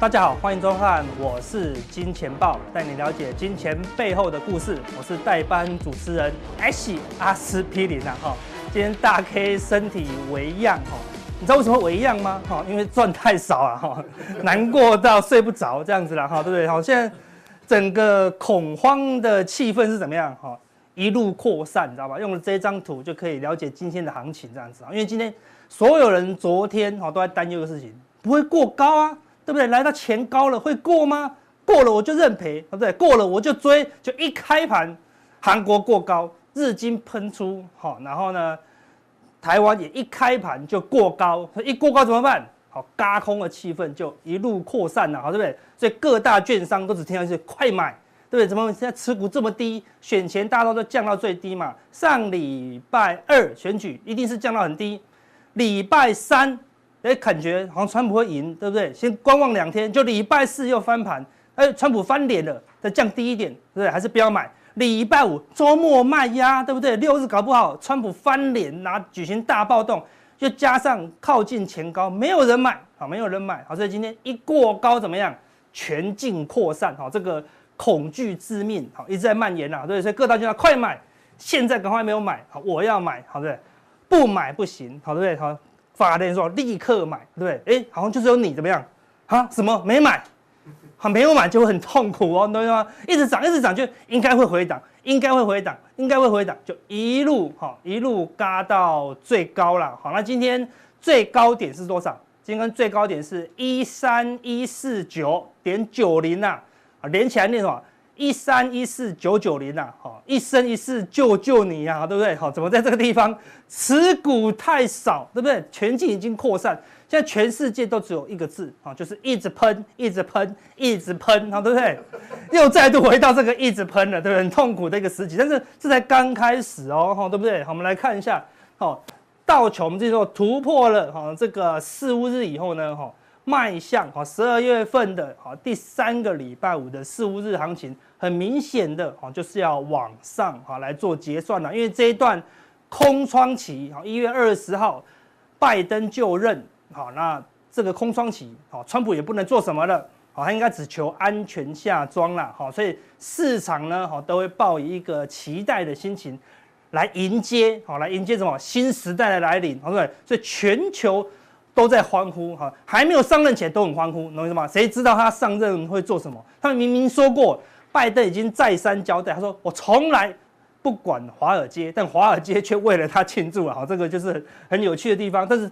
大家好，欢迎收看，我是金钱豹，带你了解金钱背后的故事。我是代班主持人 H 阿司匹林啊，哈，今天大 K 身体微恙，哈，你知道为什么微恙吗？哈，因为赚太少了，哈，难过到睡不着这样子了，哈，对不对？好，现在整个恐慌的气氛是怎么样？哈，一路扩散，你知道吧？用了这张图就可以了解今天的行情这样子啊，因为今天所有人昨天哈都在担忧的事情，不会过高啊。对不对？来到前高了会过吗？过了我就认赔，对不对？过了我就追，就一开盘，韩国过高，日经喷出，好，然后呢，台湾也一开盘就过高，一过高怎么办？好，轧空的气氛就一路扩散了，好，对不对？所以各大券商都只听到一些快买，对不对？怎么现在持股这么低？选前大多都降到最低嘛。上礼拜二选举一定是降到很低，礼拜三。哎，感觉好像川普会赢，对不对？先观望两天，就礼拜四又翻盘，哎，川普翻脸了，再降低一点，对不对？还是不要买。礼拜五周末卖压，对不对？六日搞不好川普翻脸，拿举行大暴动，又加上靠近前高，没有人买，好，没有人买，好，所以今天一过高怎么样？全境扩散，好，这个恐惧致命，好，一直在蔓延呐，对，所以各大券商快买，现在赶快没有买，好，我要买，好，对不对？不买不行，好，对不对？好。法人说立刻买，对不对？哎，好像就只有你怎么样？啊，什么没买？好，没有买就会很痛苦哦，懂吗？一直涨，一直涨，就应该会回档，应该会回档，应该会回档，就一路哈，一路嘎到最高了。好，那今天最高点是多少？今天最高点是一三一四九点九零呐，啊，连起来念什么？一三一四九九零呐，好，一生一世救救你呀，对不对？好，怎么在这个地方持股太少，对不对？全境已经扩散，现在全世界都只有一个字，啊，就是一直喷，一直喷，一直喷，好，对不对？又再度回到这个一直喷了，对不对？很痛苦的一个时期，但是这才刚开始哦，哈，对不对？好，我们来看一下，好，道琼这时候突破了，哈，这个四五日以后呢，哈。迈向哈十二月份的哈第三个礼拜五的四五日行情，很明显的哈就是要往上哈来做结算了，因为这一段空窗期哈一月二十号拜登就任好，那这个空窗期好，川普也不能做什么了，好，他应该只求安全下庄了，好，所以市场呢哈都会抱以一个期待的心情来迎接好，来迎接什么新时代的来临，对不对？所以全球。都在欢呼哈，还没有上任前都很欢呼，懂意思吗？谁知道他上任会做什么？他明明说过，拜登已经再三交代，他说我从来不管华尔街，但华尔街却为了他庆祝了，哈，这个就是很有趣的地方。但是，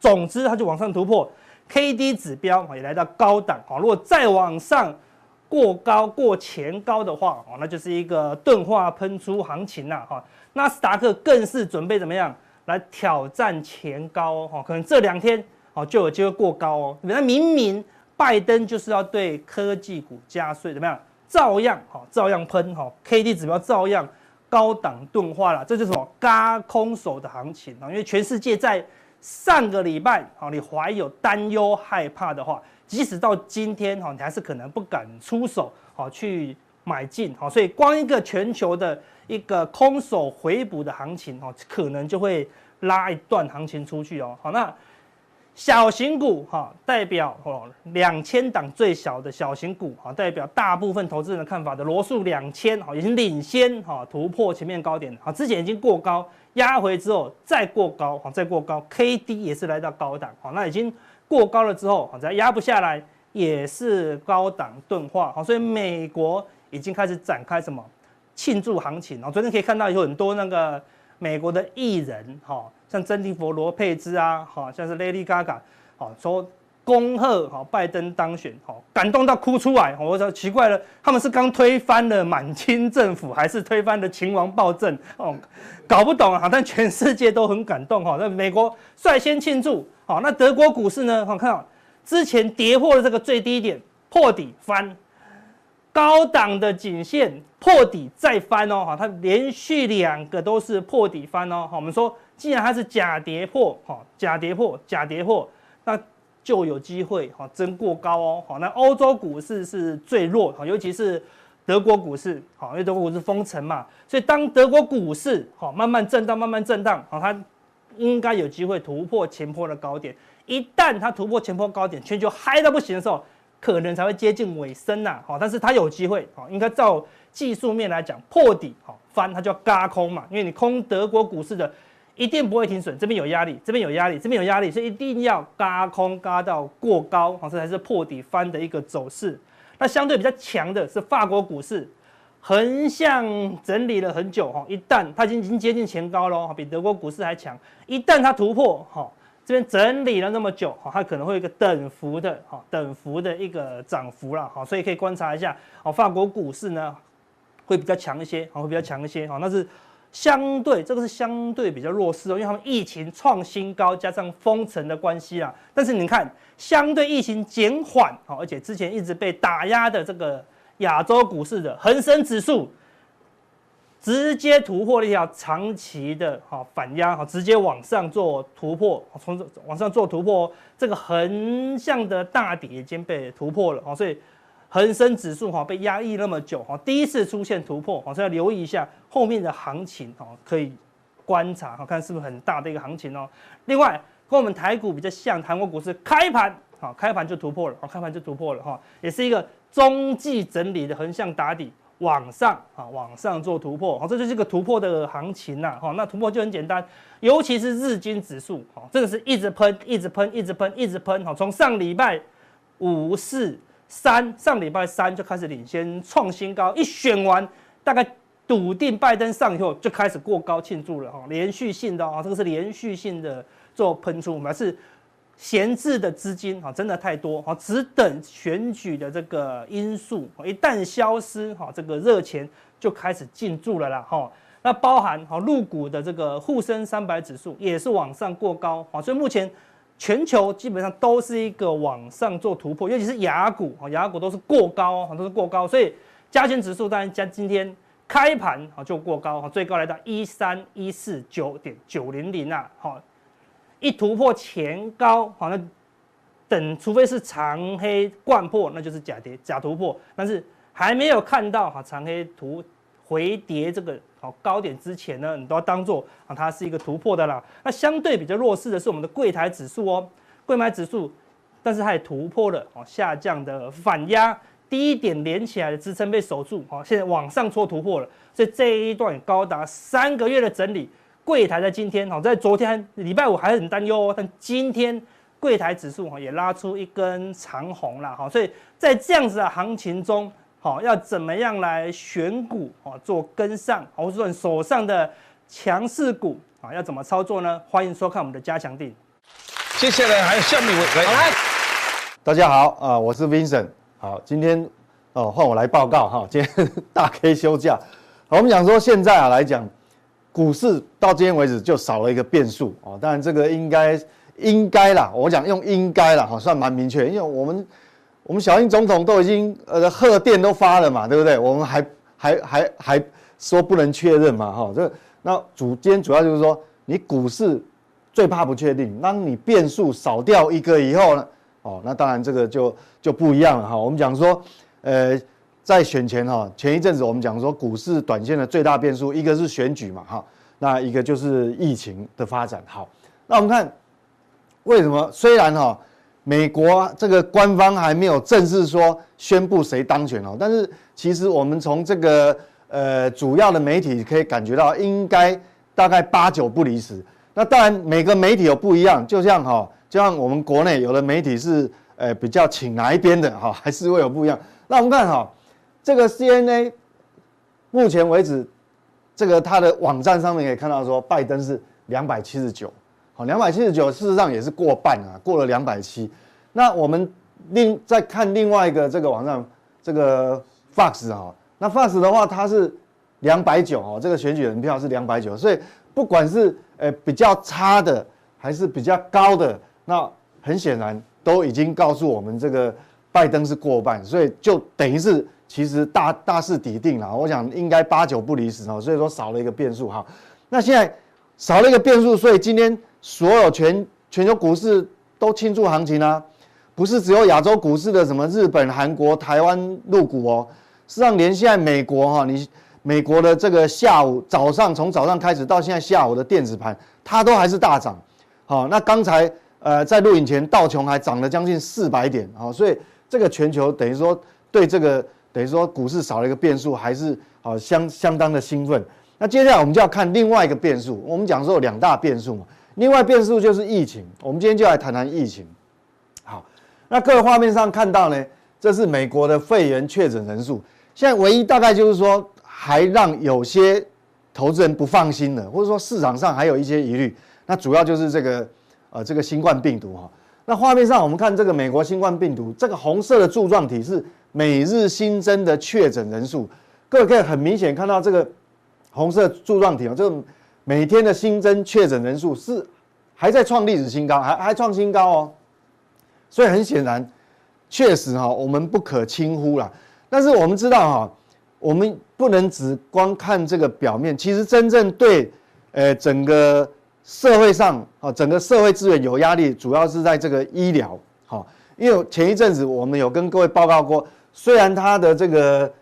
总之他就往上突破，K D 指标也来到高档，哈，如果再往上过高过前高的话，哦，那就是一个钝化喷出行情了，哈。纳斯达克更是准备怎么样？来挑战前高哦，可能这两天哦就有机会过高哦。那明明拜登就是要对科技股加税，怎么样？照样哈，照样喷哈，K D 指标照样高档钝化了，这就是什么？轧空手的行情啊！因为全世界在上个礼拜啊，你怀有担忧害怕的话，即使到今天哈，你还是可能不敢出手好去买进好，所以光一个全球的。一个空手回补的行情哦，可能就会拉一段行情出去哦。好，那小型股哈，代表哦两千档最小的小型股哈，代表大部分投资人的看法的罗素两千哈，已经领先哈突破前面高点哈，之前已经过高压回之后再过高哈，再过高，K D 也是来到高档哈，那已经过高了之后哈，再压不下来也是高档钝化哈，所以美国已经开始展开什么？庆祝行情哦，昨天可以看到有很多那个美国的艺人哈，像珍妮佛罗佩兹啊，哈，像是 Lady Gaga，好说恭贺哈拜登当选，好感动到哭出来。我说奇怪了，他们是刚推翻了满清政府，还是推翻了秦王暴政？哦，搞不懂啊。但全世界都很感动哈。那美国率先庆祝，好，那德国股市呢？好，看到之前跌破了这个最低点，破底翻。高档的颈线破底再翻哦，哈，它连续两个都是破底翻哦，好，我们说既然它是假跌破，哈，假跌破，假跌破，那就有机会哈，真过高哦，好，那欧洲股市是最弱，哈，尤其是德国股市，好，因为德国股市封城嘛，所以当德国股市好慢慢震荡，慢慢震荡，好，它应该有机会突破前波的高点，一旦它突破前波高点，全球嗨到不行的时候。可能才会接近尾声呐，好，但是它有机会，好，应该照技术面来讲破底，好翻它就要轧空嘛，因为你空德国股市的一定不会停损，这边有压力，这边有压力，这边有压力，所以一定要轧空轧到过高，好，这才是破底翻的一个走势。那相对比较强的是法国股市，横向整理了很久，哈，一旦它已经已经接近前高了，比德国股市还强，一旦它突破，哈。这边整理了那么久，哈，它可能会有一个等幅的，哈，等幅的一个涨幅了，哈，所以可以观察一下，哦，法国股市呢会比较强一些，啊，会比较强一些，哈，那是相对，这个是相对比较弱势哦，因为他们疫情创新高，加上封城的关系啊，但是你看，相对疫情减缓，哈，而且之前一直被打压的这个亚洲股市的恒生指数。直接突破了一条长期的哈反压哈，直接往上做突破，从往上做突破，这个横向的大底已经被突破了哈，所以恒生指数哈被压抑那么久哈，第一次出现突破，所以要留意一下后面的行情哈，可以观察哈，看是不是很大的一个行情哦。另外，跟我们台股比较像，韩国股市开盘好，开盘就突破了，开盘就突破了哈，也是一个中继整理的横向打底。往上啊，往上做突破，好，这就是一个突破的行情呐，哈，那突破就很简单，尤其是日经指数，哈，这个是一直喷，一直喷，一直喷，一直喷，哈，从上礼拜五、四、三，上礼拜三就开始领先创新高，一选完，大概笃定拜登上以后，就开始过高庆祝了，哈，连续性的啊，这个是连续性的做喷出，我们是。闲置的资金啊，真的太多哈，只等选举的这个因素一旦消失哈，这个热钱就开始进驻了啦哈。那包含哈入股的这个沪深三百指数也是往上过高啊，所以目前全球基本上都是一个往上做突破，尤其是雅股啊，雅股都是过高啊，都是过高，所以加权指数当然加今天开盘啊就过高哈，最高来到一三一四九点九零零啊，好。一突破前高，好，那等除非是长黑贯破，那就是假跌假突破。但是还没有看到哈长黑图回跌这个好高点之前呢，你都要当做啊它是一个突破的啦。那相对比较弱势的是我们的柜台指数哦，柜买指数，但是它也突破了哦下降的反压低点连起来的支撑被守住，好，现在往上戳突破了，所以这一段高达三个月的整理。柜台在今天哦在昨天礼拜五还很担忧哦，但今天柜台指数也拉出一根长红了哈，所以在这样子的行情中，要怎么样来选股做跟上，或者说你手上的强势股啊，要怎么操作呢？欢迎收看我们的加强定。接下来还有下面一位，好来，大家好啊，我是 Vincent，好，今天哦换我来报告哈，今天大 K 休假，好，我们讲说现在啊来讲。股市到今天为止就少了一个变数哦，当然这个应该应该啦，我讲用应该啦，哈，算蛮明确，因为我们我们小英总统都已经呃贺电都发了嘛，对不对？我们还还还还说不能确认嘛，哈，这那主今天主要就是说，你股市最怕不确定，当你变数少掉一个以后呢，哦，那当然这个就就不一样了哈。我们讲说，呃。在选前哈，前一阵子我们讲说股市短线的最大变数，一个是选举嘛哈，那一个就是疫情的发展。好，那我们看为什么？虽然哈，美国这个官方还没有正式说宣布谁当选哦，但是其实我们从这个呃主要的媒体可以感觉到，应该大概八九不离十。那当然每个媒体有不一样，就像哈，就像我们国内有的媒体是呃比较请哪一边的哈，还是会有不一样。那我们看哈。这个 CNA 目前为止，这个他的网站上面可以看到说，拜登是两百七十九，好，两百七十九，事实上也是过半啊，过了两百七。那我们另再看另外一个这个网站，这个 Fox 哈，那 Fox 的话，它是两百九哦，这个选举人票是两百九，所以不管是呃比较差的还是比较高的，那很显然都已经告诉我们这个拜登是过半，所以就等于是。其实大大势已定了，我想应该八九不离十哦，所以说少了一个变数哈。那现在少了一个变数，所以今天所有全全球股市都庆祝行情啊，不是只有亚洲股市的什么日本、韩国、台湾入股哦，实际上连现在美国哈，你美国的这个下午早上从早上开始到现在下午的电子盘，它都还是大涨。好，那刚才呃在录影前道琼还涨了将近四百点啊，所以。这个全球等于说对这个等于说股市少了一个变数，还是好相相当的兴奋。那接下来我们就要看另外一个变数，我们讲说有两大变数嘛，另外变数就是疫情。我们今天就来谈谈疫情。好，那各位画面上看到呢，这是美国的肺炎确诊人数，现在唯一大概就是说还让有些投资人不放心的，或者说市场上还有一些疑虑，那主要就是这个呃这个新冠病毒哈。那画面上我们看这个美国新冠病毒，这个红色的柱状体是每日新增的确诊人数，各位可以很明显看到这个。红色柱状体啊，这个每天的新增确诊人数是还在创历史新高，还还创新高哦。所以很显然，确实哈，我们不可轻忽啦。但是我们知道哈，我们不能只光看这个表面，其实真正对呃整个社会上啊，整个社会资源有压力，主要是在这个医疗哈。因为前一阵子我们有跟各位报告过，虽然它的这个。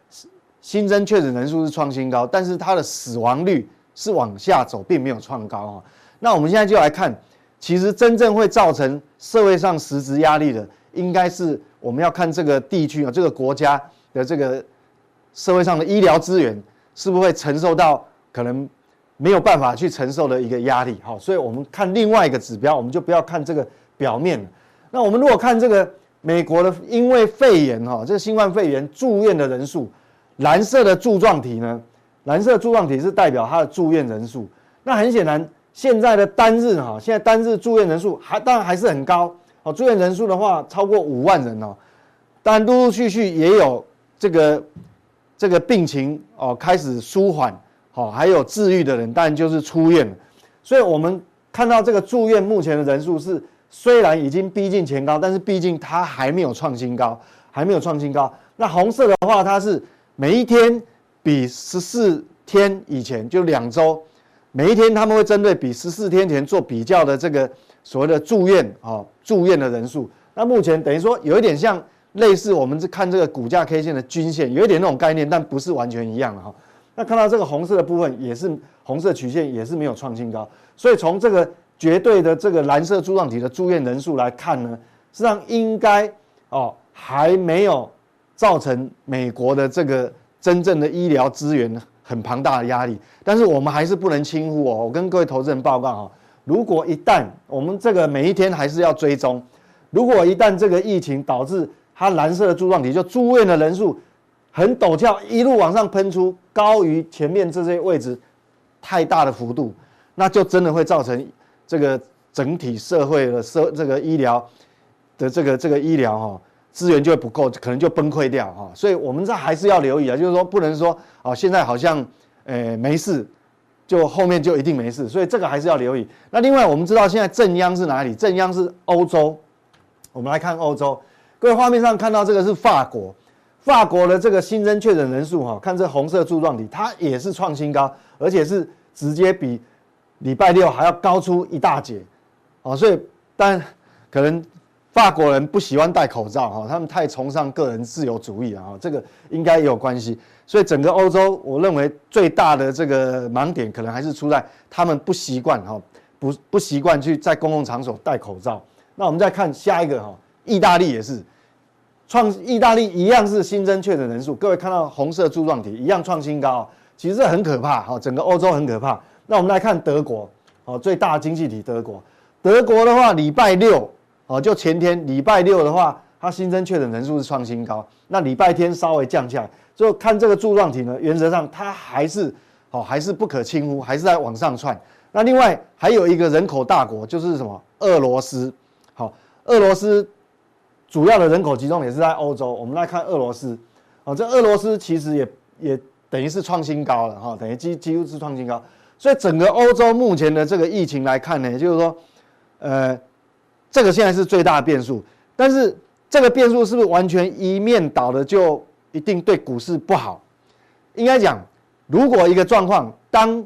新增确诊人数是创新高，但是它的死亡率是往下走，并没有创高啊。那我们现在就来看，其实真正会造成社会上实质压力的，应该是我们要看这个地区啊，这个国家的这个社会上的医疗资源是不是会承受到可能没有办法去承受的一个压力。好，所以我们看另外一个指标，我们就不要看这个表面。那我们如果看这个美国的因为肺炎哈，这个新冠肺炎住院的人数。蓝色的柱状体呢？蓝色柱状体是代表它的住院人数。那很显然，现在的单日哈，现在单日住院人数还当然还是很高哦。住院人数的话，超过五万人哦。当然，陆陆续续也有这个这个病情哦开始舒缓，好，还有治愈的人，当然就是出院。所以我们看到这个住院目前的人数是虽然已经逼近前高，但是毕竟它还没有创新高，还没有创新高。那红色的话，它是。每一天比十四天以前就两周，每一天他们会针对比十四天前做比较的这个所谓的住院啊住院的人数。那目前等于说有一点像类似我们是看这个股价 K 线的均线，有一点那种概念，但不是完全一样的哈。那看到这个红色的部分也是红色曲线，也是没有创新高。所以从这个绝对的这个蓝色柱状体的住院人数来看呢，实际上应该哦还没有。造成美国的这个真正的医疗资源很庞大的压力，但是我们还是不能轻忽哦。我跟各位投资人报告哈，如果一旦我们这个每一天还是要追踪，如果一旦这个疫情导致它蓝色的柱状体就住院的人数很陡峭，一路往上喷出，高于前面这些位置太大的幅度，那就真的会造成这个整体社会的社这个医疗的这个这个医疗哈。资源就会不够，可能就崩溃掉哈，所以我们这还是要留意啊，就是说不能说哦，现在好像诶没事，就后面就一定没事，所以这个还是要留意。那另外我们知道现在正央是哪里？正央是欧洲，我们来看欧洲，各位画面上看到这个是法国，法国的这个新增确诊人数哈，看这红色柱状体，它也是创新高，而且是直接比礼拜六还要高出一大截，哦，所以但可能。法国人不喜欢戴口罩哈，他们太崇尚个人自由主义了哈，这个应该也有关系。所以整个欧洲，我认为最大的这个盲点可能还是出在他们不习惯哈，不不习惯去在公共场所戴口罩。那我们再看下一个哈，意大利也是创，意大利一样是新增确诊人数，各位看到红色柱状体一样创新高，其实这很可怕哈，整个欧洲很可怕。那我们来看德国，哦，最大经济体德国，德国的话礼拜六。哦，就前天礼拜六的话，它新增确诊人数是创新高。那礼拜天稍微降下来，就看这个柱状体呢，原则上它还是哦，还是不可轻忽，还是在往上窜。那另外还有一个人口大国就是什么？俄罗斯。好，俄罗斯主要的人口集中也是在欧洲。我们来看俄罗斯。哦，这俄罗斯其实也也等于是创新高了哈，等于几几乎是创新高。所以整个欧洲目前的这个疫情来看呢，就是说，呃。这个现在是最大的变数，但是这个变数是不是完全一面倒的就一定对股市不好？应该讲，如果一个状况，当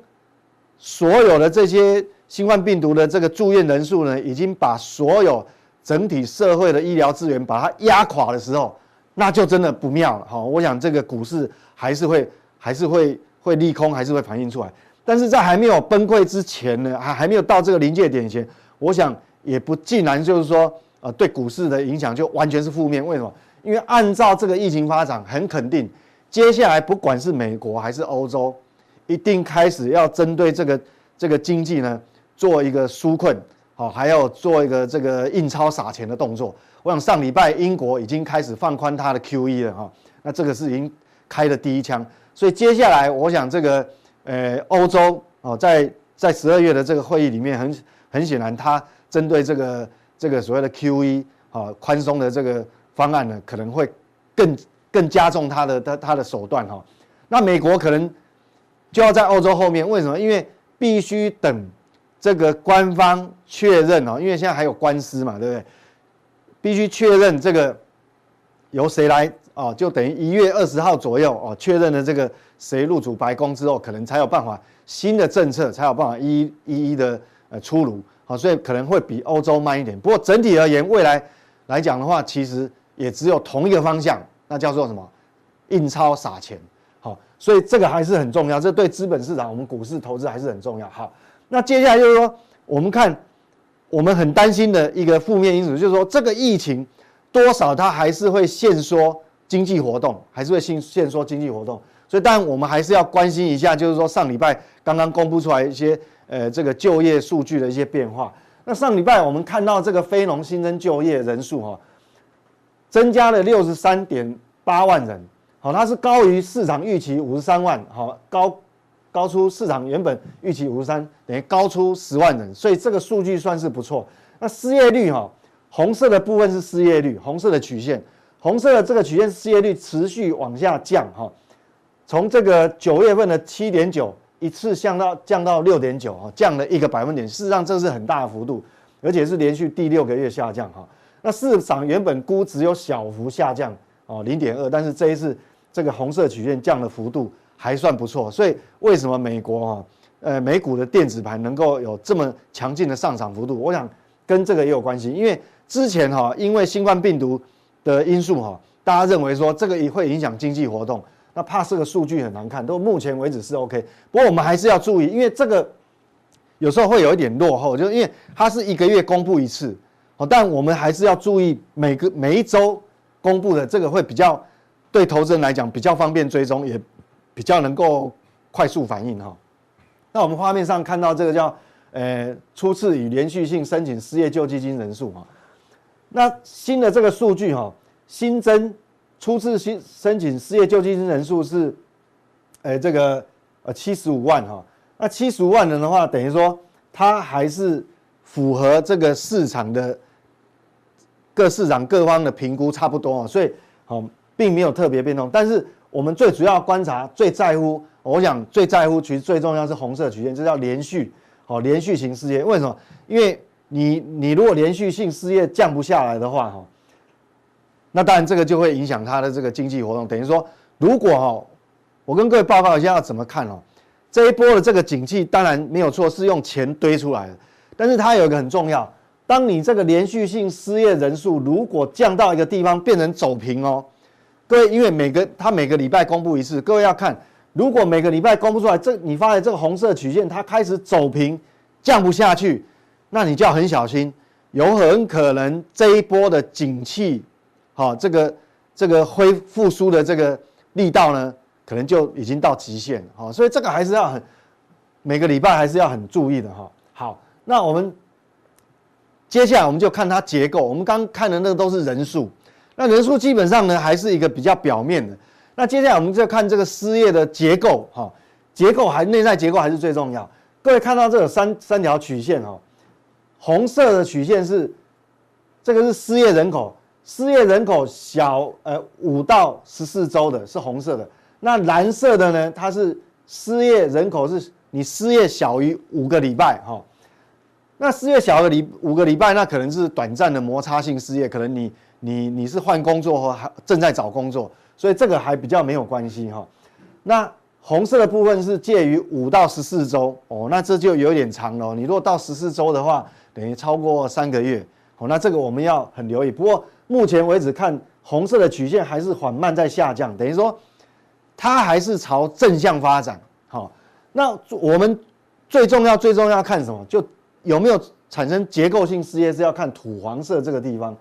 所有的这些新冠病毒的这个住院人数呢，已经把所有整体社会的医疗资源把它压垮的时候，那就真的不妙了。好，我想这个股市还是会还是会会利空，还是会反映出来。但是在还没有崩溃之前呢，还还没有到这个临界点前，我想。也不尽然就是说，呃，对股市的影响就完全是负面。为什么？因为按照这个疫情发展，很肯定，接下来不管是美国还是欧洲，一定开始要针对这个这个经济呢，做一个纾困，好，还要做一个这个印钞撒钱的动作。我想上礼拜英国已经开始放宽它的 QE 了哈，那这个是已经开了第一枪，所以接下来我想这个呃欧洲哦，在在十二月的这个会议里面很，很很显然，它针对这个这个所谓的 QE 啊宽松的这个方案呢，可能会更更加重它的它它的手段哈。那美国可能就要在欧洲后面，为什么？因为必须等这个官方确认哦，因为现在还有官司嘛，对不对？必须确认这个由谁来哦，就等于一月二十号左右哦，确认了这个谁入主白宫之后，可能才有办法新的政策才有办法一一一一的呃出炉，好，所以可能会比欧洲慢一点。不过整体而言，未来来讲的话，其实也只有同一个方向，那叫做什么？印钞撒钱，好，所以这个还是很重要，这对资本市场、我们股市投资还是很重要。好，那接下来就是说，我们看。我们很担心的一个负面因素，就是说这个疫情多少它还是会限缩经济活动，还是会限限缩经济活动。所以，但我们还是要关心一下，就是说上礼拜刚刚公布出来一些呃这个就业数据的一些变化。那上礼拜我们看到这个非农新增就业人数哈，增加了六十三点八万人，好，它是高于市场预期五十三万，好高。高出市场原本预期五十三，等于高出十万人，所以这个数据算是不错。那失业率哈，红色的部分是失业率，红色的曲线，红色的这个曲线失业率持续往下降哈，从这个九月份的七点九一次降到降到六点九哈，降了一个百分点。事实上这是很大的幅度，而且是连续第六个月下降哈。那市场原本估只有小幅下降哦零点二，但是这一次这个红色曲线降的幅度。还算不错，所以为什么美国哈，呃，美股的电子盘能够有这么强劲的上涨幅度？我想跟这个也有关系，因为之前哈，因为新冠病毒的因素哈，大家认为说这个也会影响经济活动，那怕这个数据很难看，到目前为止是 OK。不过我们还是要注意，因为这个有时候会有一点落后，就因为它是一个月公布一次，哦，但我们还是要注意每个每一周公布的这个会比较对投资人来讲比较方便追踪也。比较能够快速反应哈，那我们画面上看到这个叫呃初次以连续性申请失业救济金人数哈，那新的这个数据哈，新增初次新申请失业救济金人数是，呃这个呃七十五万哈，那七十五万人的话，等于说它还是符合这个市场的各市场各方的评估差不多啊，所以好并没有特别变动，但是。我们最主要观察、最在乎，我想最在乎，其实最重要是红色曲线，这叫连续，哦，连续型失业。为什么？因为你你如果连续性失业降不下来的话，哈，那当然这个就会影响它的这个经济活动。等于说，如果哈，我跟各位报告一下要怎么看哦，这一波的这个景气当然没有错，是用钱堆出来的，但是它有一个很重要，当你这个连续性失业人数如果降到一个地方变成走平哦。各位，因为每个他每个礼拜公布一次，各位要看，如果每个礼拜公布出来，这你发现这个红色曲线它开始走平，降不下去，那你就要很小心，有很可能这一波的景气，好，这个这个恢复苏的这个力道呢，可能就已经到极限了，好，所以这个还是要很每个礼拜还是要很注意的哈。好，那我们接下来我们就看它结构，我们刚看的那个都是人数。那人数基本上呢，还是一个比较表面的。那接下来我们就看这个失业的结构，哈，结构还内在结构还是最重要。各位看到这有三三条曲线，哈，红色的曲线是这个是失业人口，失业人口小呃五到十四周的是红色的。那蓝色的呢，它是失业人口是你失业小于五个礼拜，哈。那失业小于五个礼拜，那可能是短暂的摩擦性失业，可能你。你你是换工作或还正在找工作，所以这个还比较没有关系哈。那红色的部分是介于五到十四周哦，那这就有点长了。你如果到十四周的话，等于超过三个月哦，那这个我们要很留意。不过目前为止看红色的曲线还是缓慢在下降，等于说它还是朝正向发展。好，那我们最重要最重要看什么？就有没有产生结构性失业是要看土黄色这个地方。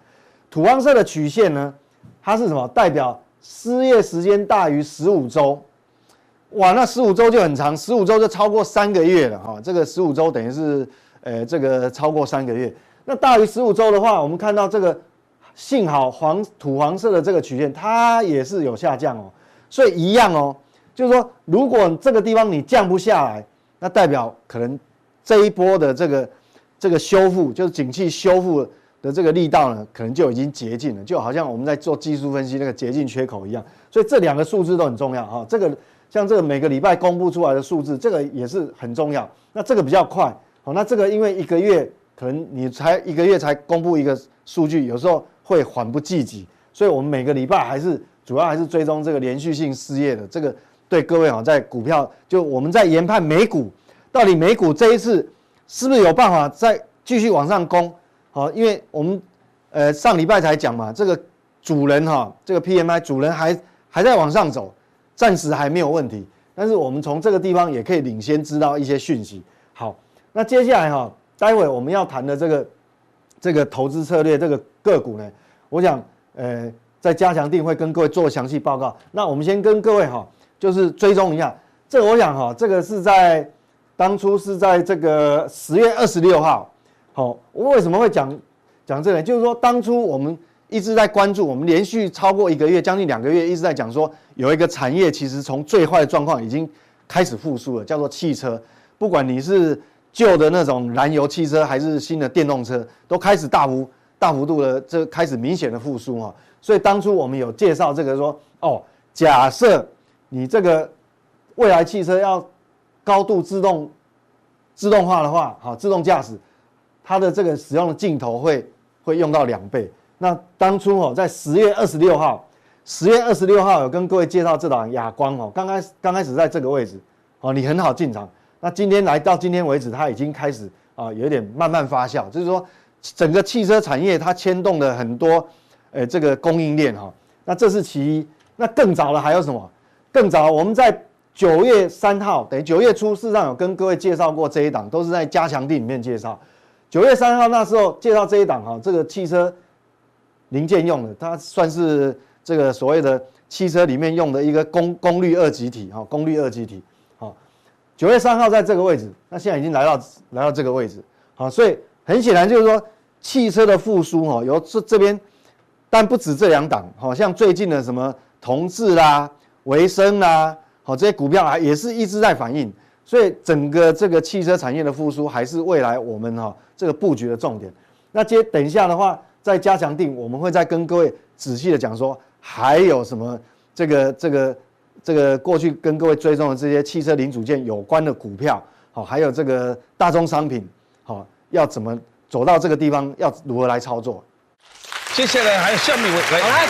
土黄色的曲线呢，它是什么？代表失业时间大于十五周。哇，那十五周就很长，十五周就超过三个月了哈。这个十五周等于是，呃，这个超过三个月。那大于十五周的话，我们看到这个幸好黄土黄色的这个曲线，它也是有下降哦。所以一样哦，就是说，如果这个地方你降不下来，那代表可能这一波的这个这个修复，就是景气修复的这个力道呢，可能就已经竭尽了，就好像我们在做技术分析那个竭尽缺口一样。所以这两个数字都很重要哈，这个。像这个每个礼拜公布出来的数字，这个也是很重要。那这个比较快，好，那这个因为一个月可能你才一个月才公布一个数据，有时候会缓不济急，所以我们每个礼拜还是主要还是追踪这个连续性失业的这个。对各位好，在股票就我们在研判美股，到底美股这一次是不是有办法再继续往上攻？好，因为我们呃上礼拜才讲嘛，这个主人哈，这个 PMI 主人还还在往上走。暂时还没有问题，但是我们从这个地方也可以领先知道一些讯息。好，那接下来哈，待会我们要谈的这个这个投资策略这个个股呢，我想呃在加强定会跟各位做详细报告。那我们先跟各位哈，就是追踪一下这，我想哈，这个是在当初是在这个十月二十六号。好，我为什么会讲讲这个？就是说当初我们。一直在关注，我们连续超过一个月，将近两个月，一直在讲说，有一个产业其实从最坏的状况已经开始复苏了，叫做汽车。不管你是旧的那种燃油汽车，还是新的电动车，都开始大幅大幅度的这开始明显的复苏啊。所以当初我们有介绍这个说，哦，假设你这个未来汽车要高度自动自动化的话，好，自动驾驶，它的这个使用的镜头会会用到两倍。那当初哦，在十月二十六号，十月二十六号有跟各位介绍这档亚光哦，刚开始刚开始在这个位置哦，你很好进场。那今天来到今天为止，它已经开始啊，有点慢慢发酵，就是说整个汽车产业它牵动了很多呃这个供应链哈。那这是其一。那更早了还有什么？更早我们在九月三号，等于九月初，事实上有跟各位介绍过这一档，都是在加强地里面介绍。九月三号那时候介绍这一档哈，这个汽车。零件用的，它算是这个所谓的汽车里面用的一个功功率二极体哈，功率二极体。九月三号在这个位置，那现在已经来到来到这个位置。好，所以很显然就是说汽车的复苏哈，由这这边，但不止这两档，好像最近的什么同致啦、维生啦，好这些股票啊也是一直在反应。所以整个这个汽车产业的复苏还是未来我们哈这个布局的重点。那接等一下的话。再加强定，我们会再跟各位仔细的讲说，还有什么这个这个这个过去跟各位追踪的这些汽车零组件有关的股票，好，还有这个大宗商品，好，要怎么走到这个地方，要如何来操作？接下来还有下面一位来，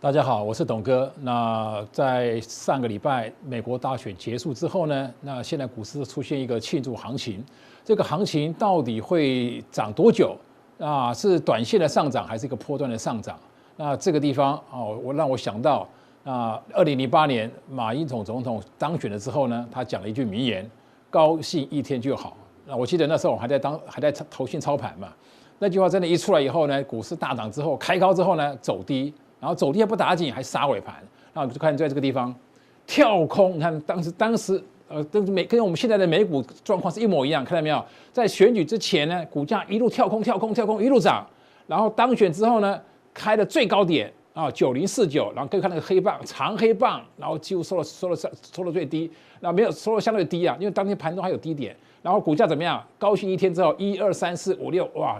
大家好，我是董哥。那在上个礼拜美国大选结束之后呢，那现在股市出现一个庆祝行情，这个行情到底会涨多久？啊，是短线的上涨还是一个波段的上涨？那这个地方哦，我让我想到啊，二零零八年马英九总统当选了之后呢，他讲了一句名言：“高兴一天就好。”那我记得那时候我还在当还在投信操盘嘛，那句话真的，一出来以后呢，股市大涨之后开高之后呢，走低，然后走低也不打紧，还杀尾盘，那我们就看在这个地方跳空，你看当时当时。呃，跟美跟我们现在的美股状况是一模一样，看到没有？在选举之前呢，股价一路跳空、跳空、跳空，一路涨，然后当选之后呢，开的最高点啊，九零四九，然后可以看那个黑棒，长黑棒，然后几乎收了收了收了最低，那没有收了相对低啊，因为当天盘中还有低点，然后股价怎么样？高兴一天之后，一二三四五六，哇，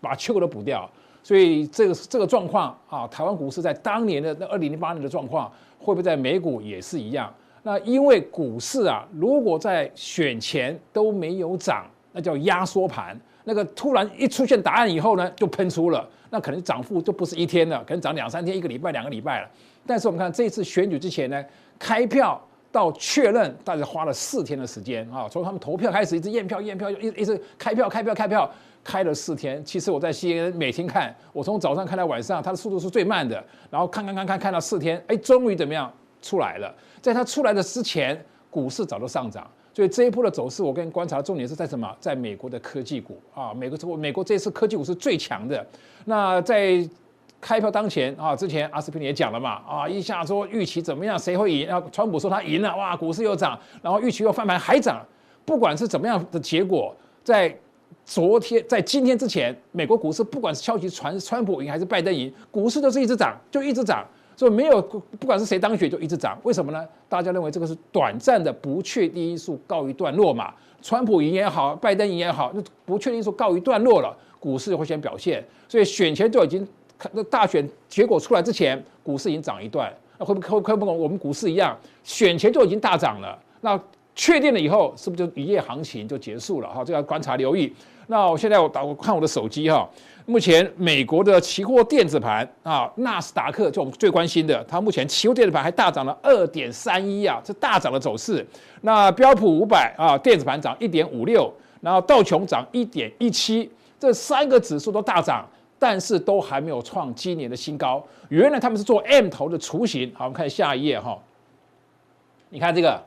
把缺口都补掉，所以这个这个状况啊，台湾股市在当年的那二零零八年的状况，会不会在美股也是一样？那因为股市啊，如果在选前都没有涨，那叫压缩盘。那个突然一出现答案以后呢，就喷出了，那可能涨幅就不是一天了，可能涨两三天、一个礼拜、两个礼拜了。但是我们看这次选举之前呢，开票到确认，大概花了四天的时间啊，从他们投票开始，一直验票、验票，一一直开票、开票、开票，开了四天。其实我在 CNN 每天看，我从早上看到晚上，它的速度是最慢的。然后看看看看看到四天，哎，终于怎么样出来了？在它出来的之前，股市早就上涨，所以这一波的走势，我跟观察重点是在什么？在美国的科技股啊，美国这美国这次科技股是最强的。那在开票当前啊，之前阿司匹林也讲了嘛，啊，一下说预期怎么样，谁会赢？然后川普说他赢了，哇，股市又涨，然后预期又翻盘还涨。不管是怎么样的结果，在昨天，在今天之前，美国股市不管是消息传川普赢还是拜登赢，股市都是一直涨，就一直涨。所以没有不管是谁当选就一直涨，为什么呢？大家认为这个是短暂的不确定因素告一段落嘛。川普赢也好，拜登赢也好，那不确定因素告一段落了，股市就会先表现。所以选前就已经，那大选结果出来之前，股市已经涨一段。那会不会会不会我们股市一样，选前就已经大涨了？那确定了以后，是不是就一夜行情就结束了？哈，这要观察留意。那我现在我打我看我的手机哈。目前美国的期货电子盘啊，纳斯达克就我们最关心的，它目前期货电子盘还大涨了二点三一啊，这大涨的走势。那标普五百啊，电子盘涨一点五六，然后道琼涨一点一七，这三个指数都大涨，但是都还没有创今年的新高。原来他们是做 M 头的雏形。好，我们看下一页哈，你看这个。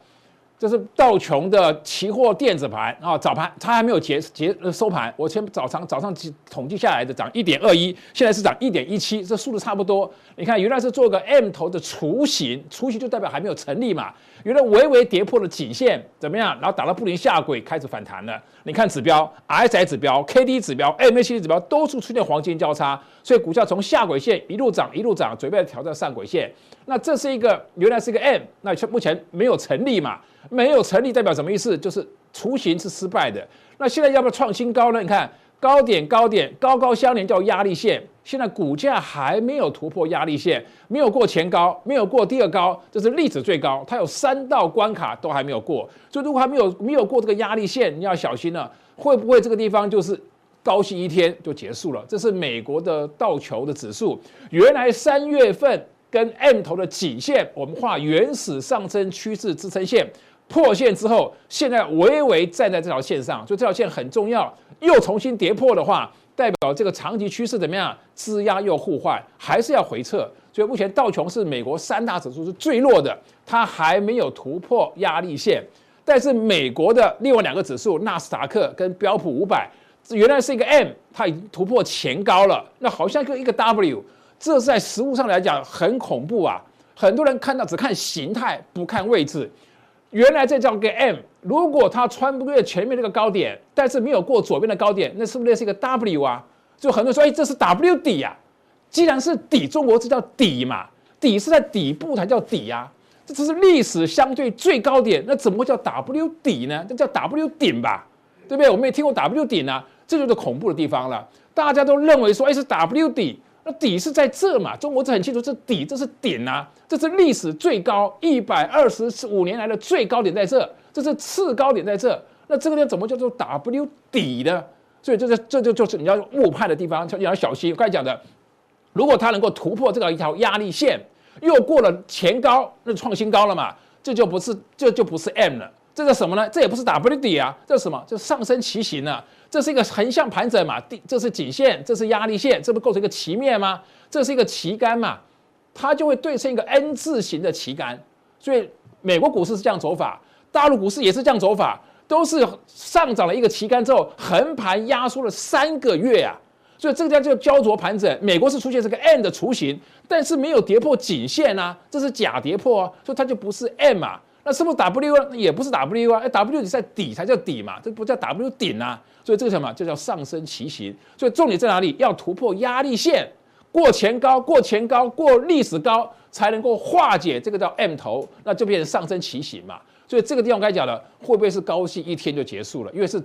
这是道琼的期货电子盘啊，早盘它还没有结结收盘，我先早上早上统计下来的涨一点二一，现在是涨一点一七，这数字差不多。你看，原来是做个 M 头的雏形，雏形就代表还没有成立嘛。原来微微跌破了颈线，怎么样？然后打到布林下轨，开始反弹了。你看指标，RSI 指标、KD 指标、MACD 指标都是出现黄金交叉，所以股价从下轨线一路涨一路涨，准备挑战上轨线。那这是一个原来是一个 M，那目前没有成立嘛？没有成立代表什么意思？就是雏形是失败的。那现在要不要创新高呢？你看高点高点高高相连叫压力线，现在股价还没有突破压力线，没有过前高，没有过第二高，这是历史最高。它有三道关卡都还没有过，所以如果还没有没有过这个压力线，你要小心了，会不会这个地方就是高息一天就结束了？这是美国的道琼的指数，原来三月份跟 M 头的颈线，我们画原始上升趋势支撑线。破线之后，现在微微站在这条线上，所以这条线很重要。又重新跌破的话，代表这个长期趋势怎么样？支压又互换，还是要回撤。所以目前道琼是美国三大指数是最弱的，它还没有突破压力线。但是美国的另外两个指数，纳斯达克跟标普五百，原来是一个 M，它已经突破前高了，那好像跟一个 W，这在实物上来讲很恐怖啊！很多人看到只看形态，不看位置。原来这叫个 M，如果它穿不越前面那个高点，但是没有过左边的高点，那是不是那是一个 W 啊？就很多人说，哎，这是 W 底啊。既然是底，中国这叫底嘛，底是在底部才叫底啊。这只是历史相对最高点，那怎么会叫 W 底呢？这叫 W 顶吧，对不对？我们也听过 W 顶啊，这就是恐怖的地方了。大家都认为说，哎，是 W 底。那底是在这嘛？中国这很清楚，这底这是顶啊，这是历史最高一百二十五年来的最高点在这，这是次高点在这。那这个地方怎么叫做 W 底呢？所以这是这就就是你要误判的地方，你要小心。刚才讲的，如果它能够突破这个一条压力线，又过了前高，那创新高了嘛？这就不是这就不是 M 了，这是什么呢？这也不是 W 底啊，这是什么？这是上升旗形了。这是一个横向盘整嘛，这是颈线，这是压力线，这不构成一个旗面吗？这是一个旗杆嘛，它就会对称一个 N 字形的旗杆。所以美国股市是这样走法，大陆股市也是这样走法，都是上涨了一个旗杆之后，横盘压缩了三个月啊。所以这个叫叫焦灼盘整。美国是出现这个 N 的雏形，但是没有跌破颈线啊，这是假跌破啊，所以它就不是 N 啊。那是不是 W 呢？也不是 W 啊，W 你在底才叫底嘛，这不叫 W 顶啊。所以这个什么？这叫上升旗形。所以重点在哪里？要突破压力线，过前高，过前高，过历史高，才能够化解这个叫 M 头，那就变成上升旗形嘛。所以这个地方该讲的，会不会是高兴一天就结束了？因为是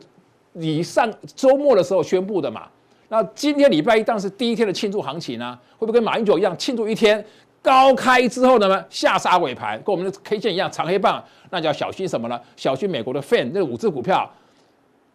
你上周末的时候宣布的嘛。那今天礼拜一当然是第一天的庆祝行情啊，会不会跟马英九一样庆祝一天？高开之后呢，下杀尾盘，跟我们的 K 线一样长黑棒，那就要小心什么呢？小心美国的 fan，那五只股票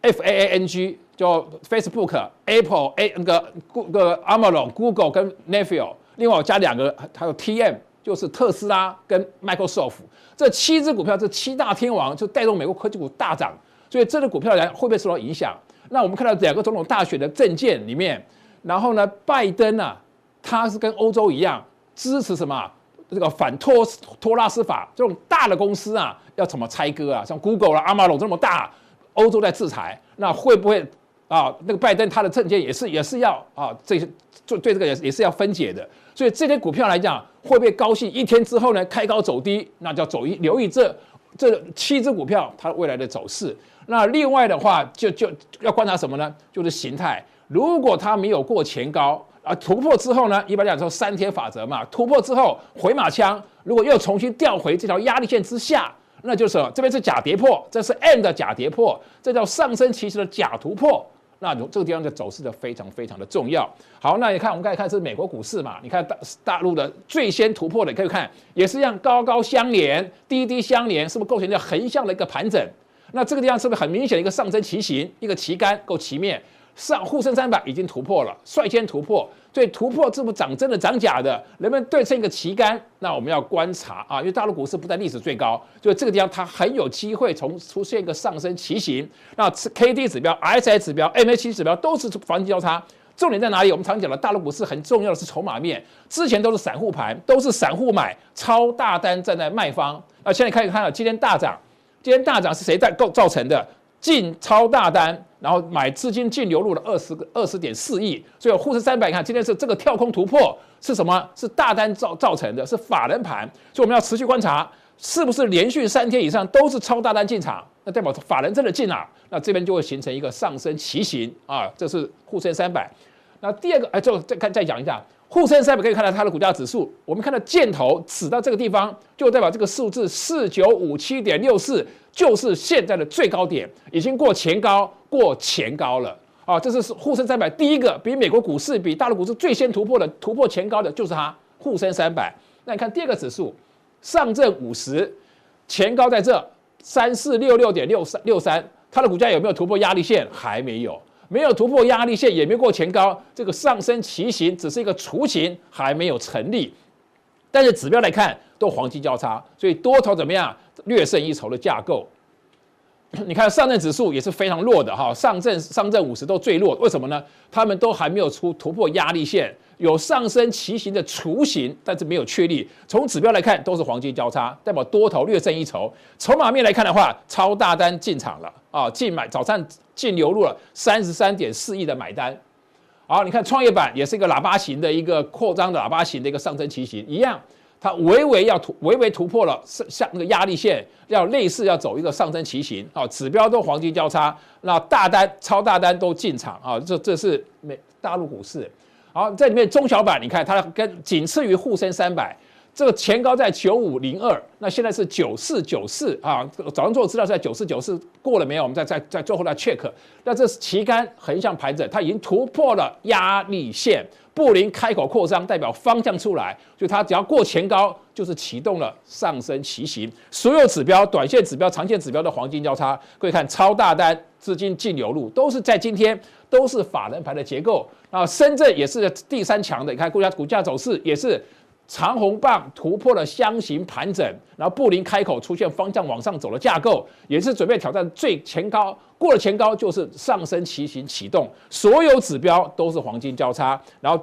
，F A A N G 就 Facebook、Apple、A 那个个个 Amazon、Google 跟 Netflix，另外我加两个，还有 T M 就是特斯拉跟 Microsoft，这七只股票，这七大天王就带动美国科技股大涨，所以这个股票来会不会受到影响？那我们看到两个总统大选的政见里面，然后呢，拜登啊，他是跟欧洲一样。支持什么？这个反托托拉斯法这种大的公司啊，要怎么拆割啊？像 Google 啦、Amazon 这么大，欧洲在制裁，那会不会啊，那个拜登他的政见也是也是要啊，这些做对这个也也是要分解的。所以这些股票来讲，会不会高兴？一天之后呢，开高走低，那叫走一留意这这七只股票它未来的走势。那另外的话，就就要观察什么呢？就是形态。如果它没有过前高啊，突破之后呢，一般讲说三天法则嘛，突破之后回马枪，如果又重新掉回这条压力线之下，那就是这边是假跌破，这是 M 的假跌破，这叫上升趋势的假突破。那这个地方的走势就非常非常的重要。好，那你看我们刚才看是美国股市嘛，你看大大陆的最先突破的，可以看也是一样高高相连，低低相连，是不是构成一个横向的一个盘整？那这个地方是不是很明显的一个上升旗形，一个旗杆够旗面？上沪深三百已经突破了，率先突破，所以突破这不涨真的涨假的，能不能对称一个旗杆？那我们要观察啊，因为大陆股市不在历史最高，就这个地方它很有机会从出现一个上升旗形。那 K D 指标、RSI 指标、M A C 指标都是黄金交叉，重点在哪里？我们常讲的大陆股市很重要的是筹码面，之前都是散户盘，都是散户买，超大单站在卖方。啊，现在可以看到今天大涨，今天大涨是谁在构造成的？净超大单。然后买资金净流入了二十个二十点四亿，所以沪深三百，你看今天是这个跳空突破是什么？是大单造造成的，是法人盘，所以我们要持续观察，是不是连续三天以上都是超大单进场，那代表法人真的进了，那这边就会形成一个上升旗形啊，这是沪深三百。那第二个，哎，就再看再讲一下。沪深三百可以看到它的股价指数，我们看到箭头指到这个地方，就代表这个数字四九五七点六四就是现在的最高点，已经过前高，过前高了啊！这是沪深三百第一个比美国股市、比大陆股市最先突破的突破前高的，就是它沪深三百。那你看第二个指数，上证五十前高在这三四六六点六三六三，它的股价有没有突破压力线？还没有。没有突破压力线，也没过前高，这个上升旗形只是一个雏形，还没有成立。但是指标来看，都黄金交叉，所以多头怎么样？略胜一筹的架构。你看上证指数也是非常弱的哈，上证上证五十都最弱，为什么呢？他们都还没有出突破压力线，有上升旗形的雏形，但是没有确立。从指标来看，都是黄金交叉，代表多头略胜一筹。筹码面来看的话，超大单进场了啊，净买早上。净流入了三十三点四亿的买单，好，你看创业板也是一个喇叭形的一个扩张的喇叭形的一个上升旗形，一样，它微微要突，微微突破了像那个压力线，要类似要走一个上升旗形，啊，指标都黄金交叉，那大单、超大单都进场啊，这这是美大陆股市，好，在里面中小板，你看它跟仅次于沪深三百。这个前高在九五零二，那现在是九四九四啊。早上做的资料在九四九四过了没有？我们再再再最后来 check。那这是旗杆横向盘整，它已经突破了压力线，布林开口扩张，代表方向出来，就它只要过前高，就是启动了上升旗形。所有指标、短线指标、长线指标的黄金交叉，各位看超大单资金净流入，都是在今天都是法人盘的结构。啊，深圳也是第三强的，你看股价股价走势也是。长红棒突破了箱型盘整，然后布林开口出现方向往上走的架构，也是准备挑战最前高，过了前高就是上升旗形启动，所有指标都是黄金交叉，然后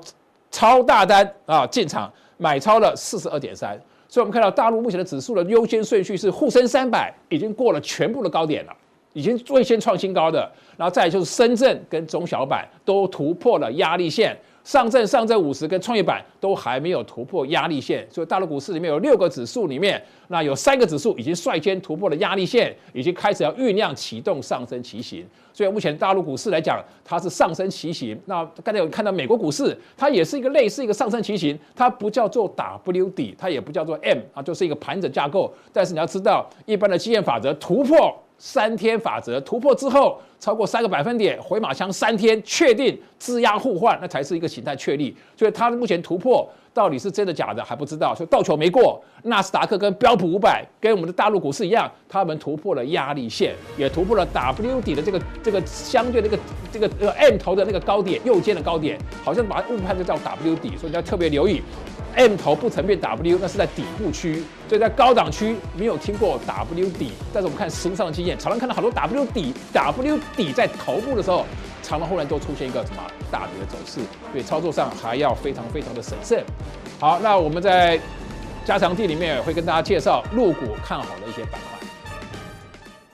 超大单啊进场买超了四十二点三，所以我们看到大陆目前的指数的优先顺序是沪深三百已经过了全部的高点了，已经最先创新高的，然后再就是深圳跟中小板都突破了压力线。上证、上证五十跟创业板都还没有突破压力线，所以大陆股市里面有六个指数里面，那有三个指数已经率先突破了压力线，已经开始要酝酿启动上升旗形。所以目前大陆股市来讲，它是上升旗形。那刚才有看到美国股市，它也是一个类似一个上升旗形，它不叫做 W 底，它也不叫做 M 啊，就是一个盘整架构。但是你要知道，一般的经验法则突破。三天法则突破之后，超过三个百分点，回马枪三天确定质押互换，那才是一个形态确立。所以它目前突破到底是真的假的还不知道。所以道琼没过，纳斯达克跟标普五百跟我们的大陆股市一样，他们突破了压力线，也突破了 W 底的这个这个相对的这个这个呃 M 头的那个高点，右肩的高点，好像把它误判就叫 W 底，所以你要特别留意。M 头不曾变 W，那是在底部区，所以在高档区没有听过 W 底。但是我们看实物上的经验，常常看到好多 W 底，W 底在头部的时候，常常后来都出现一个什么大跌的走势，所以操作上还要非常非常的审慎。好，那我们在加强地里面会跟大家介绍入股看好的一些板块。